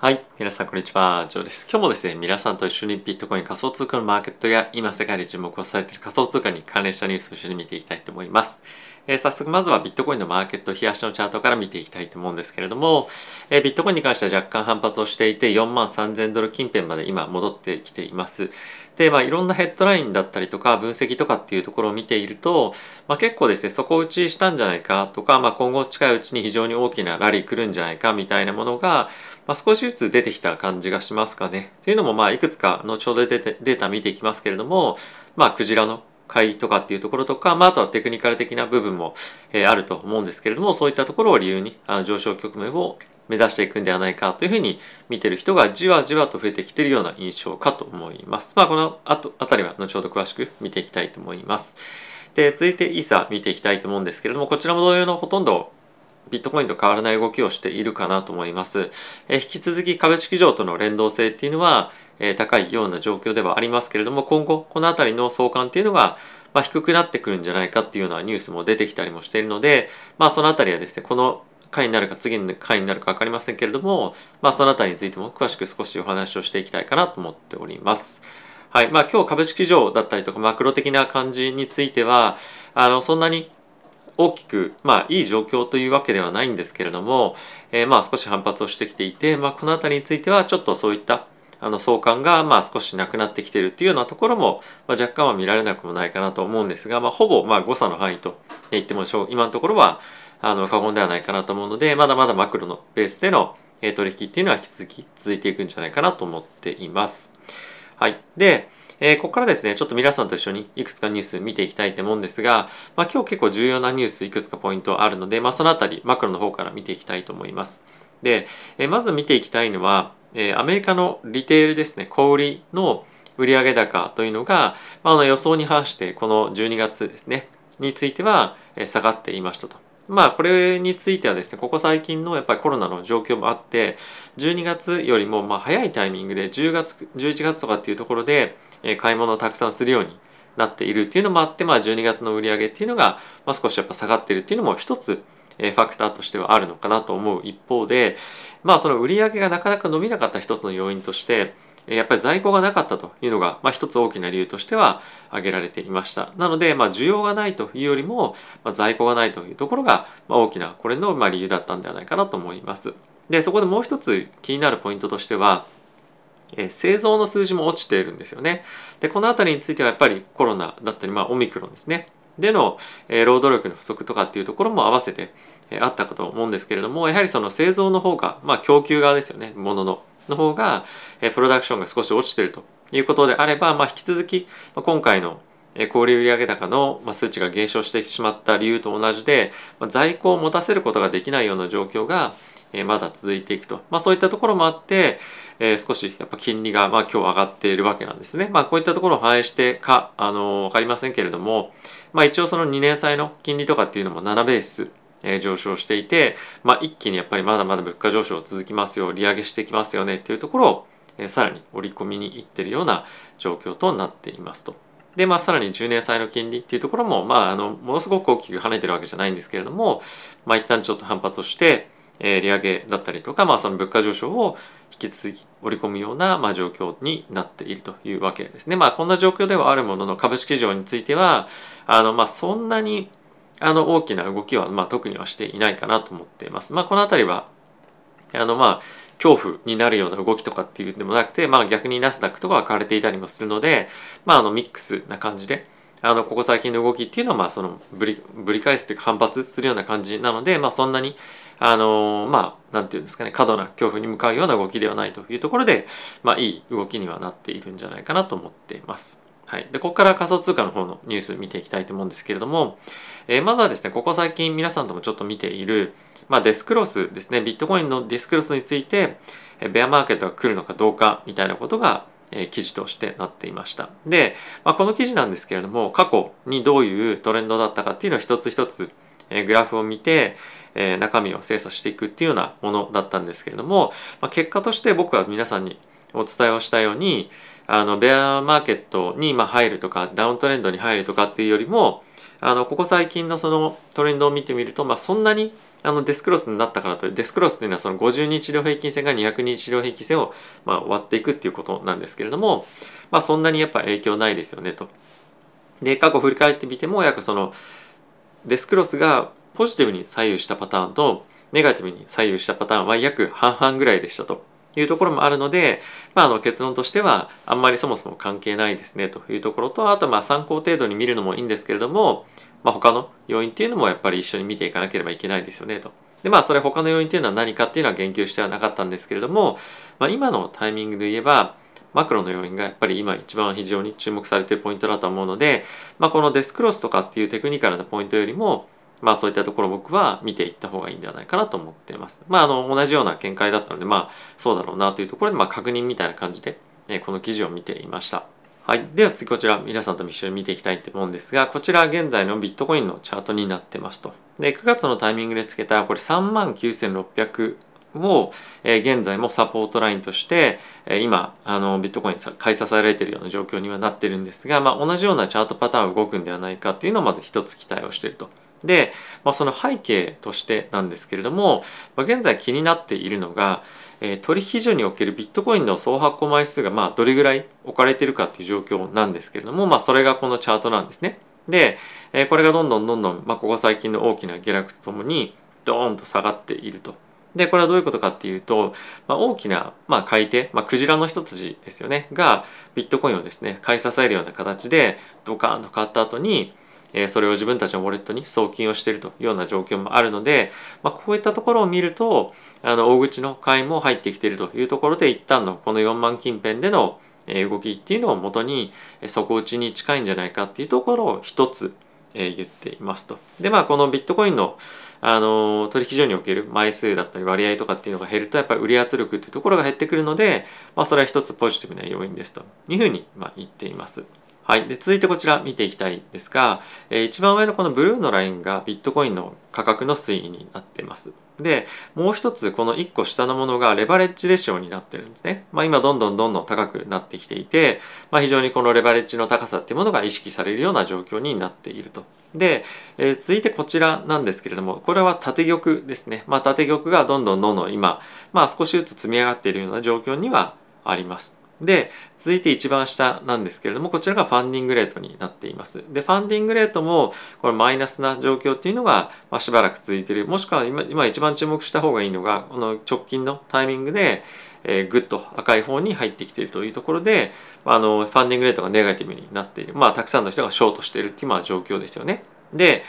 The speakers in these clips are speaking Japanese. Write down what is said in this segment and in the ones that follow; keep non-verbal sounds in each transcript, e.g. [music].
はい。皆さん、こんにちは。ジョーです。今日もですね、皆さんと一緒にビットコイン仮想通貨のマーケットや今世界で注目をされている仮想通貨に関連したニュースを一緒に見ていきたいと思います。えー、早速、まずはビットコインのマーケット、冷やしのチャートから見ていきたいと思うんですけれども、えー、ビットコインに関しては若干反発をしていて、4万3000ドル近辺まで今戻ってきています。で、まあ、いろんなヘッドラインだったりとか分析とかっていうところを見ていると、まあ、結構ですね底打ちしたんじゃないかとか、まあ、今後近いうちに非常に大きなラリー来るんじゃないかみたいなものが、まあ、少しずつ出てきた感じがしますかね。というのもまあいくつか後ほどデータ見ていきますけれども、まあ、クジラの買いとかっていうところとか、まあ、あとはテクニカル的な部分も、えー、あると思うんですけれどもそういったところを理由にあの上昇局面を目指していくんではないかというふうに見てる人がじわじわと増えてきてるような印象かと思います。まあ、この後あたりは後ほど詳しく見ていきたいと思います。で、続いてイーサ見ていきたいと思うんですけれども、こちらも同様のほとんどビットコインと変わらない動きをしているかなと思います。え引き続き株式上との連動性っていうのは、え高いような状況ではありますけれども、今後この辺りの相関っていうのが、まあ、低くなってくるんじゃないかっていうようなニュースも出てきたりもしているので、まあ、その辺りはですね、この回になるか次の回になるか分かりませんけれども、まあ、その辺りについても詳しく少しお話をしていきたいかなと思っております。はいまあ、今日株式上だったりとかマクロ的な感じについてはあのそんなに大きく、まあ、いい状況というわけではないんですけれども、えー、まあ少し反発をしてきていて、まあ、この辺りについてはちょっとそういったあの相関がまあ少しなくなってきてるっていうようなところも、まあ、若干は見られなくもないかなと思うんですが、まあ、ほぼまあ誤差の範囲と言ってもしょう今のところはあの過言ではないかなと思うのでまだまだマクロのベースでの取引っていうのは引き続き続いていくんじゃないかなと思っています。はい。で、えー、ここからですね、ちょっと皆さんと一緒にいくつかニュース見ていきたいと思うんですが、まあ、今日結構重要なニュースいくつかポイントあるので、まあ、そのあたりマクロの方から見ていきたいと思います。で、えー、まず見ていきたいのは、え、アメリカのリテールですね、小売りの売上高というのが、まあ、の予想に反してこの12月ですね、については下がっていましたと。まあこれについてはですねここ最近のやっぱりコロナの状況もあって12月よりもま早いタイミングで10月11月とかっていうところで買い物をたくさんするようになっているっていうのもあって、まあ、12月の売り上げっていうのが、まあ、少しやっぱ下がってるっていうのも一つファクターとしてはあるのかなと思う一方でまあその売り上げがなかなか伸びなかった一つの要因としてやっぱり在庫がなかったというのが、まあ、一つ大きな理由としては挙げられていました。なので、まあ、需要がないというよりも、まあ、在庫がないというところが、まあ、大きなこれの、まあ、理由だったんではないかなと思います。で、そこでもう一つ気になるポイントとしては、え製造の数字も落ちているんですよね。で、この辺りについてはやっぱりコロナだったり、まあ、オミクロンですね。での、労働力の不足とかっていうところも合わせて、あったかと思うんですけれども、やはりその製造の方が、まあ、供給側ですよね、ものの。の方が、プロダクションが少し落ちてるということであれば、まあ、引き続き、今回の小売売上高の数値が減少してしまった理由と同じで、在庫を持たせることができないような状況がまだ続いていくと、まあ、そういったところもあって、え少しやっぱ金利がまあ今日上がっているわけなんですね。まあ、こういったところを反映してか、あの分かりませんけれども、まあ、一応その2年債の金利とかっていうのも7ベースえ上昇していて、まあ、一気にやっぱりまだまだ物価上昇続きますよ利上げしてきますよねっていうところを、えさらに織り込みにいってるような状況となっていますと。でまあさらに10年債の金利っていうところも、まあ、あのものすごく大きく跳ねてるわけじゃないんですけれども、まあ、一旦ちょっと反発をして、えー、利上げだったりとか、まあ、その物価上昇を引き続き織り込むような、まあ、状況になっているというわけですね。まあこんな状況ではあるものの株式市場についてはあの、まあ、そんなにあの大きな動きは、まあ、特にはしていないかなと思っています。まあ、この辺りはあのまあ恐怖になるような動きとかっていうんでもなくて、まあ、逆にナスダックとかは買われていたりもするので、まあ、あのミックスな感じであのここ最近の動きっていうのはまあそのぶりぶり返すというか反発するような感じなので、まあ、そんなにあのまあなんていうんですかね過度な恐怖に向かうような動きではないというところで、まあ、いい動きにはなっているんじゃないかなと思っています。はい、でここから仮想通貨の方のニュース見ていきたいと思うんですけれども、えー、まずはですねここ最近皆さんともちょっと見ている、まあ、デスクロスですねビットコインのディスクロスについてベアマーケットが来るのかどうかみたいなことが、え、記事としてなっていましたで、まあ、この記事なんですけれども過去にどういうトレンドだったかっていうのを一つ一つ、え、グラフを見て、えー、中身を精査していくっていうようなものだったんですけれども、まあ、結果として僕は皆さんにお伝えをしたようにあのベアマーケットにま入るとかダウントレンドに入るとかっていうよりもあのここ最近のそのトレンドを見てみると、まあ、そんなにあのデスクロスになったからとデスクロスというのはその50日量平均線が200日量平均線をまあ割っていくっていうことなんですけれども、まあ、そんなにやっぱ影響ないですよねと。で過去振り返ってみても約そのデスクロスがポジティブに左右したパターンとネガティブに左右したパターンは約半々ぐらいでしたというところもあるので、まあ、あの結論としてはあんまりそもそも関係ないですねというところとあとまあ参考程度に見るのもいいんですけれども、まあ、他の要因っていうのもやっぱり一緒に見ていかなければいけないですよねと。でまあそれ他の要因っていうのは何かっていうのは言及してはなかったんですけれども、まあ、今のタイミングで言えばマクロの要因がやっぱり今一番非常に注目されているポイントだと思うので、まあ、このデスクロスとかっていうテクニカルなポイントよりもまあそういったところ僕は見ていった方がいいんではないかなと思っています。まああの同じような見解だったのでまあそうだろうなというところでまあ確認みたいな感じで、この記事を見ていました。はい。では次こちら皆さんと一緒に見ていきたいと思うんですが、こちら現在のビットコインのチャートになってますと。で、9月のタイミングでつけたこれ39,600を、現在もサポートラインとして、今あのビットコイン買い支えられているような状況にはなってるんですが、まあ、同じようなチャートパターンが動くんではないかっていうのをまず一つ期待をしていると。で、まあ、その背景としてなんですけれども、まあ、現在気になっているのが、えー、取引所におけるビットコインの総発行枚数がまあどれぐらい置かれているかっていう状況なんですけれども、まあ、それがこのチャートなんですね。で、えー、これがどんどんどんどん、まあ、ここ最近の大きな下落とともにドーンと下がっていると。でこれはどういうことかっていうと、まあ、大きな、まあ、買い手、まあ、クジラの一筋ですよねがビットコインをですね買い支えるような形でドカーンと買った後にえそれを自分たちのウォレットに送金をしているというような状況もあるので、まあ、こういったところを見るとあの大口の買いも入ってきているというところで一旦のこの4万近辺での動きっていうのをもとに底打ちに近いんじゃないかっていうところを一つ言っていますと。でまあこのビットコインのあの取引所における枚数だったり割合とかっていうのが減るとやっぱり売り圧力っていうところが減ってくるので、まあ、それは一つポジティブな要因ですというふうにま言っています。はい。で、続いてこちら見ていきたいんですが、えー、一番上のこのブルーのラインがビットコインの価格の推移になってます。で、もう一つこの1個下のものがレバレッジレシオになってるんですね。まあ今どんどんどんどん高くなってきていて、まあ非常にこのレバレッジの高さっていうものが意識されるような状況になっていると。で、えー、続いてこちらなんですけれども、これは縦玉ですね。まあ縦玉がどんどんどんどん今、まあ少しずつ積み上がっているような状況にはあります。で続いて一番下なんですけれどもこちらがファンディングレートになっています。でファンディングレートもこれマイナスな状況っていうのが、まあ、しばらく続いている。もしくは今今一番注目した方がいいのがこの直近のタイミングでえー、ぐっと赤い方に入ってきているというところであのファンディングレートがネガティブになっている。まあたくさんの人がショートしているっていうまあ状況ですよね。で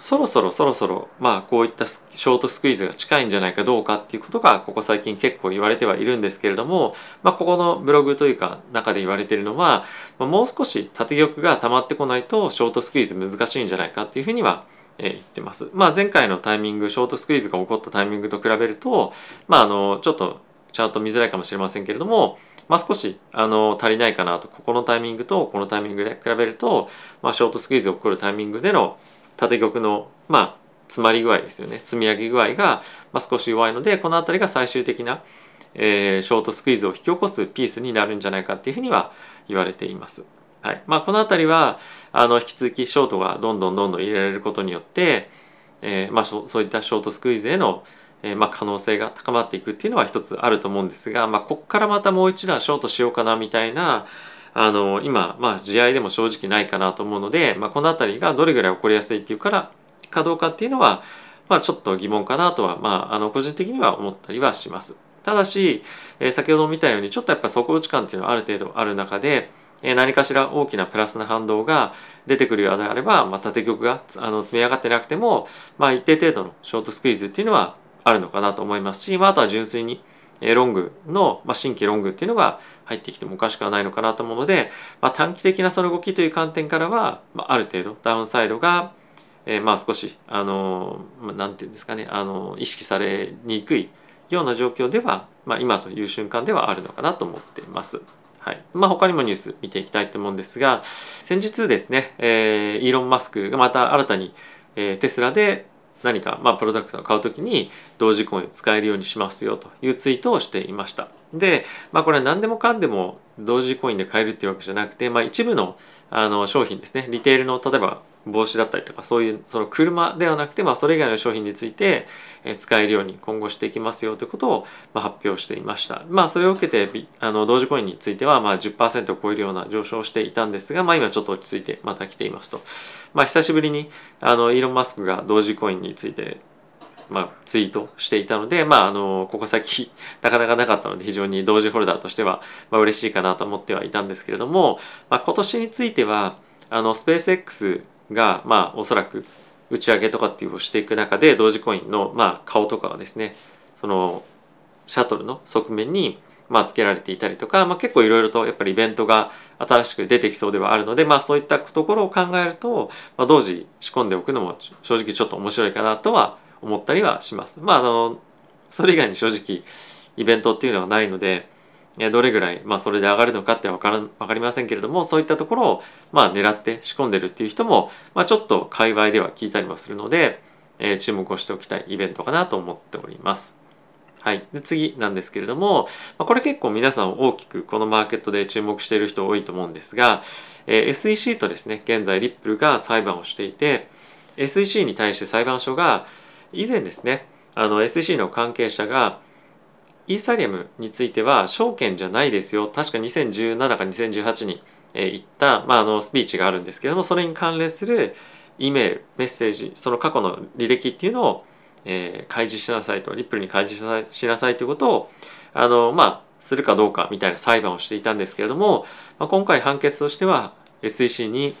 そろそろそろそろまあこういったショートスクイーズが近いんじゃないかどうかっていうことがここ最近結構言われてはいるんですけれども、まあ、ここのブログというか中で言われているのは、もう少し縦玉が溜まってこないとショートスクイーズ難しいんじゃないかっていうふうには言ってます。まあ、前回のタイミングショートスクイーズが起こったタイミングと比べると、まあ、あのちょっとチャート見づらいかもしれませんけれども、まあ、少しあの足りないかなとここのタイミングとこのタイミングで比べると、まあ、ショートスクイーズが起こるタイミングでの縦玉のまあ詰まり具合ですよね積み上げ具合が、ま少し弱いのでこの辺りが最終的な、えー、ショートスクイーズを引き起こすピースになるんじゃないかっていうふうには言われています。はいまあ、この辺りはあの引き続きショートがどんどんどんどん入れられることによって、えーまあ、そういったショートスクイーズへの、えーまあ、可能性が高まっていくっていうのは一つあると思うんですが、まあ、ここからまたもう一段ショートしようかなみたいなあの今、まあ、試合でも正直ないかなと思うので、まあ、この辺りがどれぐらい起こりやすいっていうからかどうかっていうのは、まあ、ちょっと疑問かなとは、まあ、あの個人的には思ったりはします。ただし、えー、先ほど見たようにちょっとやっぱ底打ち感っていうのはある程度ある中で、えー、何かしら大きなプラスな反動が出てくるようであれば、まあ、縦玉があの積み上がってなくても、まあ、一定程度のショートスクイーズっていうのはあるのかなと思いますし、まあ、あとは純粋にロングの、まあ、新規ロングっていうのが入ってきてもおかしくはないのかなと思うので、まあ、短期的なその動きという観点からは、まあ、ある程度ダウンサイドがえー、まあ少しあの何て言うんですかねあの意識されにくいような状況では、まあ、今という瞬間ではあるのかなと思っています。はいまあ、他にもニュース見ていきたいと思うんですが先日ですね、えー、イーロン・マスクがまた新たに、えー、テスラで何か、まあ、プロダクトを買う時に同時コイン使えるようにしますよというツイートをしていました。で、まあ、これは何でもかんでも同時コインで買えるっていうわけじゃなくて、まあ、一部のあの商品ですねリテールの例えば帽子だったりとかそういうその車ではなくて、まあ、それ以外の商品について使えるように今後していきますよということを発表していました。まあ、それを受けてあの同時コインについてはまあ10%を超えるような上昇をしていたんですが、まあ、今ちょっと落ち着いてまた来ていますと。まあ、久しぶりにあのイーロン・マスクが同時コインについてまあ、ツイートしていたので、まあ、あのここ先 [laughs] なかなかなかったので非常に同時ホルダーとしては、まあ、嬉しいかなと思ってはいたんですけれども、まあ、今年についてはあのスペース X が、まあ、おそらく打ち上げとかっていうをしていく中で同時コインの、まあ、顔とかがですねそのシャトルの側面にまあ、つけられていたりとか、まあ、結構いろいろとやっぱりイベントが新しく出てきそうではあるので、まあ、そういったところを考えると、まあ、同時仕込んでおくのも正直ちょっと面白いかなとは思ったりはします。まあ、あのそれ以外に正直イベントっていうのはないのでどれぐらい、まあ、それで上がるのかって分から分かりませんけれどもそういったところを、まあ、狙って仕込んでるっていう人も、まあ、ちょっと界隈では聞いたりもするので、えー、注目をしておきたいイベントかなと思っております。はい、で次なんですけれども、まあ、これ結構皆さん大きくこのマーケットで注目している人多いと思うんですが、えー、SEC とですね現在リップルが裁判をしていて SEC に対して裁判所が以前ですねあの SEC の関係者がイーサリアムについては証券じゃないですよ確か2017か2018に、えー、言った、まあ、あのスピーチがあるんですけれどもそれに関連する E メールメッセージその過去の履歴っていうのを、えー、開示しなさいとリップルに開示しなさいということをあのまあするかどうかみたいな裁判をしていたんですけれども、まあ、今回判決としては SEC に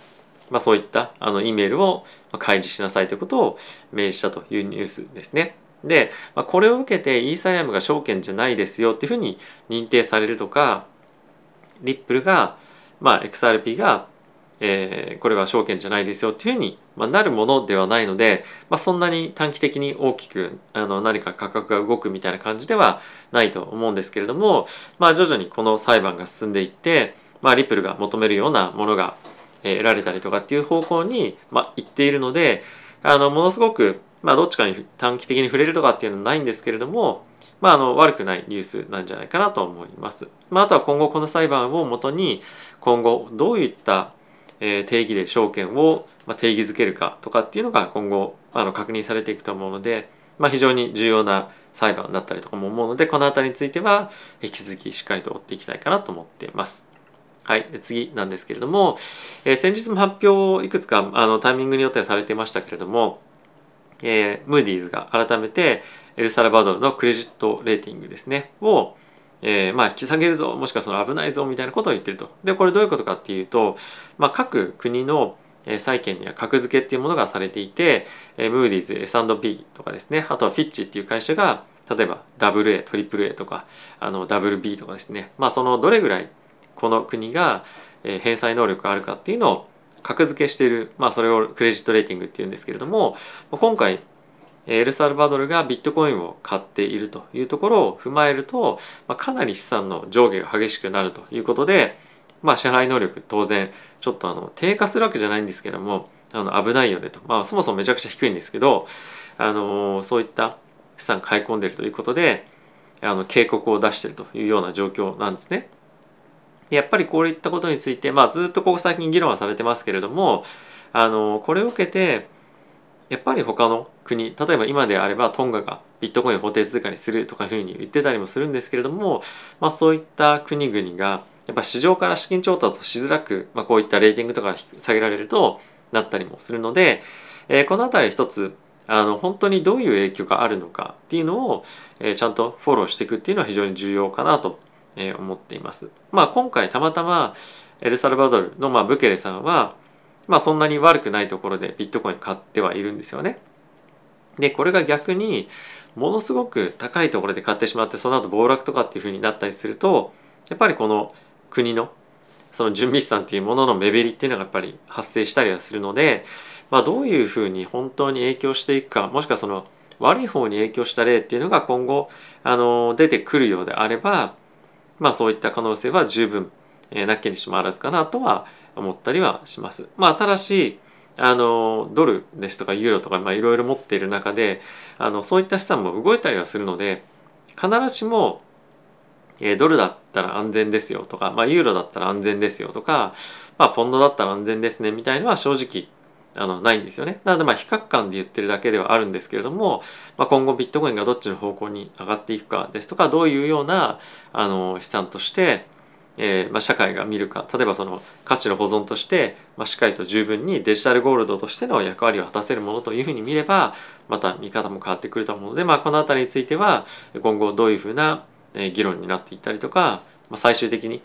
まあ、そういったあの E メールを開示しなさいということを命じたというニュースですね。で、まあ、これを受けてイーサリアムが証券じゃないですよっていうふうに認定されるとかリップルが、まあ、XRP が、えー、これは証券じゃないですよっていうふうに、まあ、なるものではないので、まあ、そんなに短期的に大きくあの何か価格が動くみたいな感じではないと思うんですけれども、まあ、徐々にこの裁判が進んでいって、まあ、リップルが求めるようなものが得られたりとかっていう方向に、まあ、行っているのであのものすごくまあどっちかに短期的に触れるとかっていうのはないんですけれども、まあ、あの悪くないニュースなんじゃないかなと思います。まあ、あとは今後この裁判をもとに今後どういった定義で証券を定義づけるかとかっていうのが今後あの確認されていくと思うので、まあ、非常に重要な裁判だったりとかも思うのでこの辺りについては引き続きしっかりと追っていきたいかなと思っています。はい、次なんですけれども、えー、先日も発表をいくつかあのタイミングによってはされてましたけれどもえー、ムーディーズが改めてエルサルバドルのクレジットレーティングですね。を、えー、まあ引き下げるぞもしくはその危ないぞみたいなことを言ってると。でこれどういうことかっていうと、まあ、各国の債券には格付けっていうものがされていて、ムーディーズ S&P とかですね。あとはフィッチっていう会社が例えば AA、AAA とかあの WB とかですね。まあそのどれぐらいこの国が返済能力があるかっていうのを格付けしている、まあ、それをクレジットレーティングっていうんですけれども今回エルサルバドルがビットコインを買っているというところを踏まえると、まあ、かなり資産の上下が激しくなるということで、まあ、支払い能力当然ちょっとあの低下するわけじゃないんですけどもあの危ないよねと、まあ、そもそもめちゃくちゃ低いんですけど、あのそういった資産買い込んでいるということであの警告を出しているというような状況なんですね。やっぱりこういったことについて、まあ、ずっとここ最近議論はされてますけれどもあのこれを受けてやっぱり他の国例えば今であればトンガがビットコインを法定通貨にするとかいうふうに言ってたりもするんですけれども、まあ、そういった国々がやっぱ市場から資金調達をしづらく、まあ、こういったレーティングとか下げられるとなったりもするので、えー、この辺り一つあの本当にどういう影響があるのかっていうのを、えー、ちゃんとフォローしていくっていうのは非常に重要かなとえ思っています。まあ、今回たまたまエルサルバドルのまあブケレさんは、まあ、そんなに悪くないところでビットコイン買ってはいるんですよね。でこれが逆にものすごく高いところで買ってしまってその後暴落とかっていうふうになったりするとやっぱりこの国のその準備資産っていうものの目減りっていうのがやっぱり発生したりはするので、まあ、どういうふうに本当に影響していくかもしくはその悪い方に影響した例っていうのが今後あの出てくるようであればまあそういった可能性は十分、えー、なきにしもあらずかなとは思ったりはします。まあただしあのドルですとかユーロとかいろいろ持っている中であのそういった資産も動いたりはするので必ずしも、えー、ドルだったら安全ですよとか、まあ、ユーロだったら安全ですよとか、まあ、ポンドだったら安全ですねみたいのは正直あのないんですよね。なのでまあ比較感で言ってるだけではあるんですけれども、まあ、今後ビットコインがどっちの方向に上がっていくかですとかどういうようなあの資産として、えーまあ、社会が見るか例えばその価値の保存として、まあ、しっかりと十分にデジタルゴールドとしての役割を果たせるものというふうに見ればまた見方も変わってくると思うので、まあ、この辺りについては今後どういうふうな議論になっていったりとか、まあ、最終的に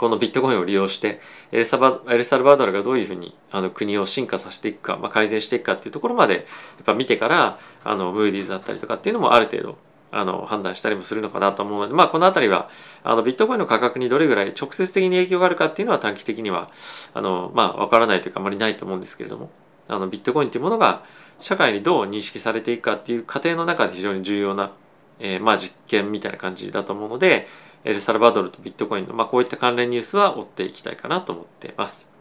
このビットコインを利用してエルサバエルサルバドルがどういうふうにあの国を進化させていくか、まあ、改善していくかっていうところまでやっぱ見てからあのムーディーズだったりとかっていうのもある程度あの判断したりもするのかなと思うので、まあ、この辺りはあのビットコインの価格にどれぐらい直接的に影響があるかっていうのは短期的にはあの、まあ、分からないというかあまりないと思うんですけれどもあのビットコインっていうものが社会にどう認識されていくかっていう過程の中で非常に重要な、えー、まあ実験みたいな感じだと思うのでエルサルバドルとビットコインの、まあ、こういった関連ニュースは追っていきたいかなと思っています。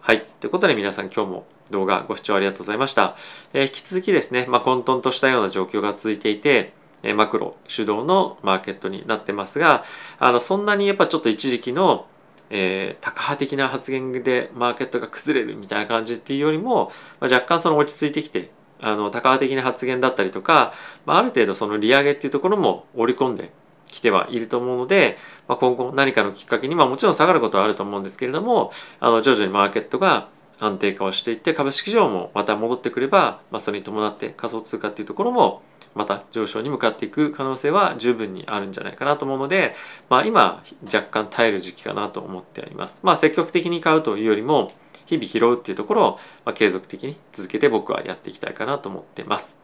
はい。ということで皆さん今日も動画ご視聴ありがとうございました。えー、引き続きですね、まあ、混沌としたような状況が続いていて、えー、マクロ主導のマーケットになってますが、あの、そんなにやっぱちょっと一時期のえー、高派的な発言でマーケットが崩れるみたいな感じっていうよりも、まあ、若干その落ち着いてきてあの高派的な発言だったりとか、まあ、ある程度その利上げっていうところも織り込んできてはいると思うので、まあ、今後何かのきっかけに、まあ、もちろん下がることはあると思うんですけれどもあの徐々にマーケットが安定化をしていって株式市場もまた戻ってくれば、まあ、それに伴って仮想通貨っていうところもまた上昇に向かっていく可能性は十分にあるんじゃないかなと思うので、まあ、今若干耐える時期かなと思っております。まあ、積極的に買うというよりも日々拾うっていうところを、ま継続的に続けて僕はやっていきたいかなと思ってます。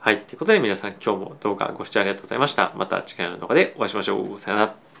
はい。ということで皆さん今日も動画ご視聴ありがとうございました。また次回の動画でお会いしましょう。さよなら。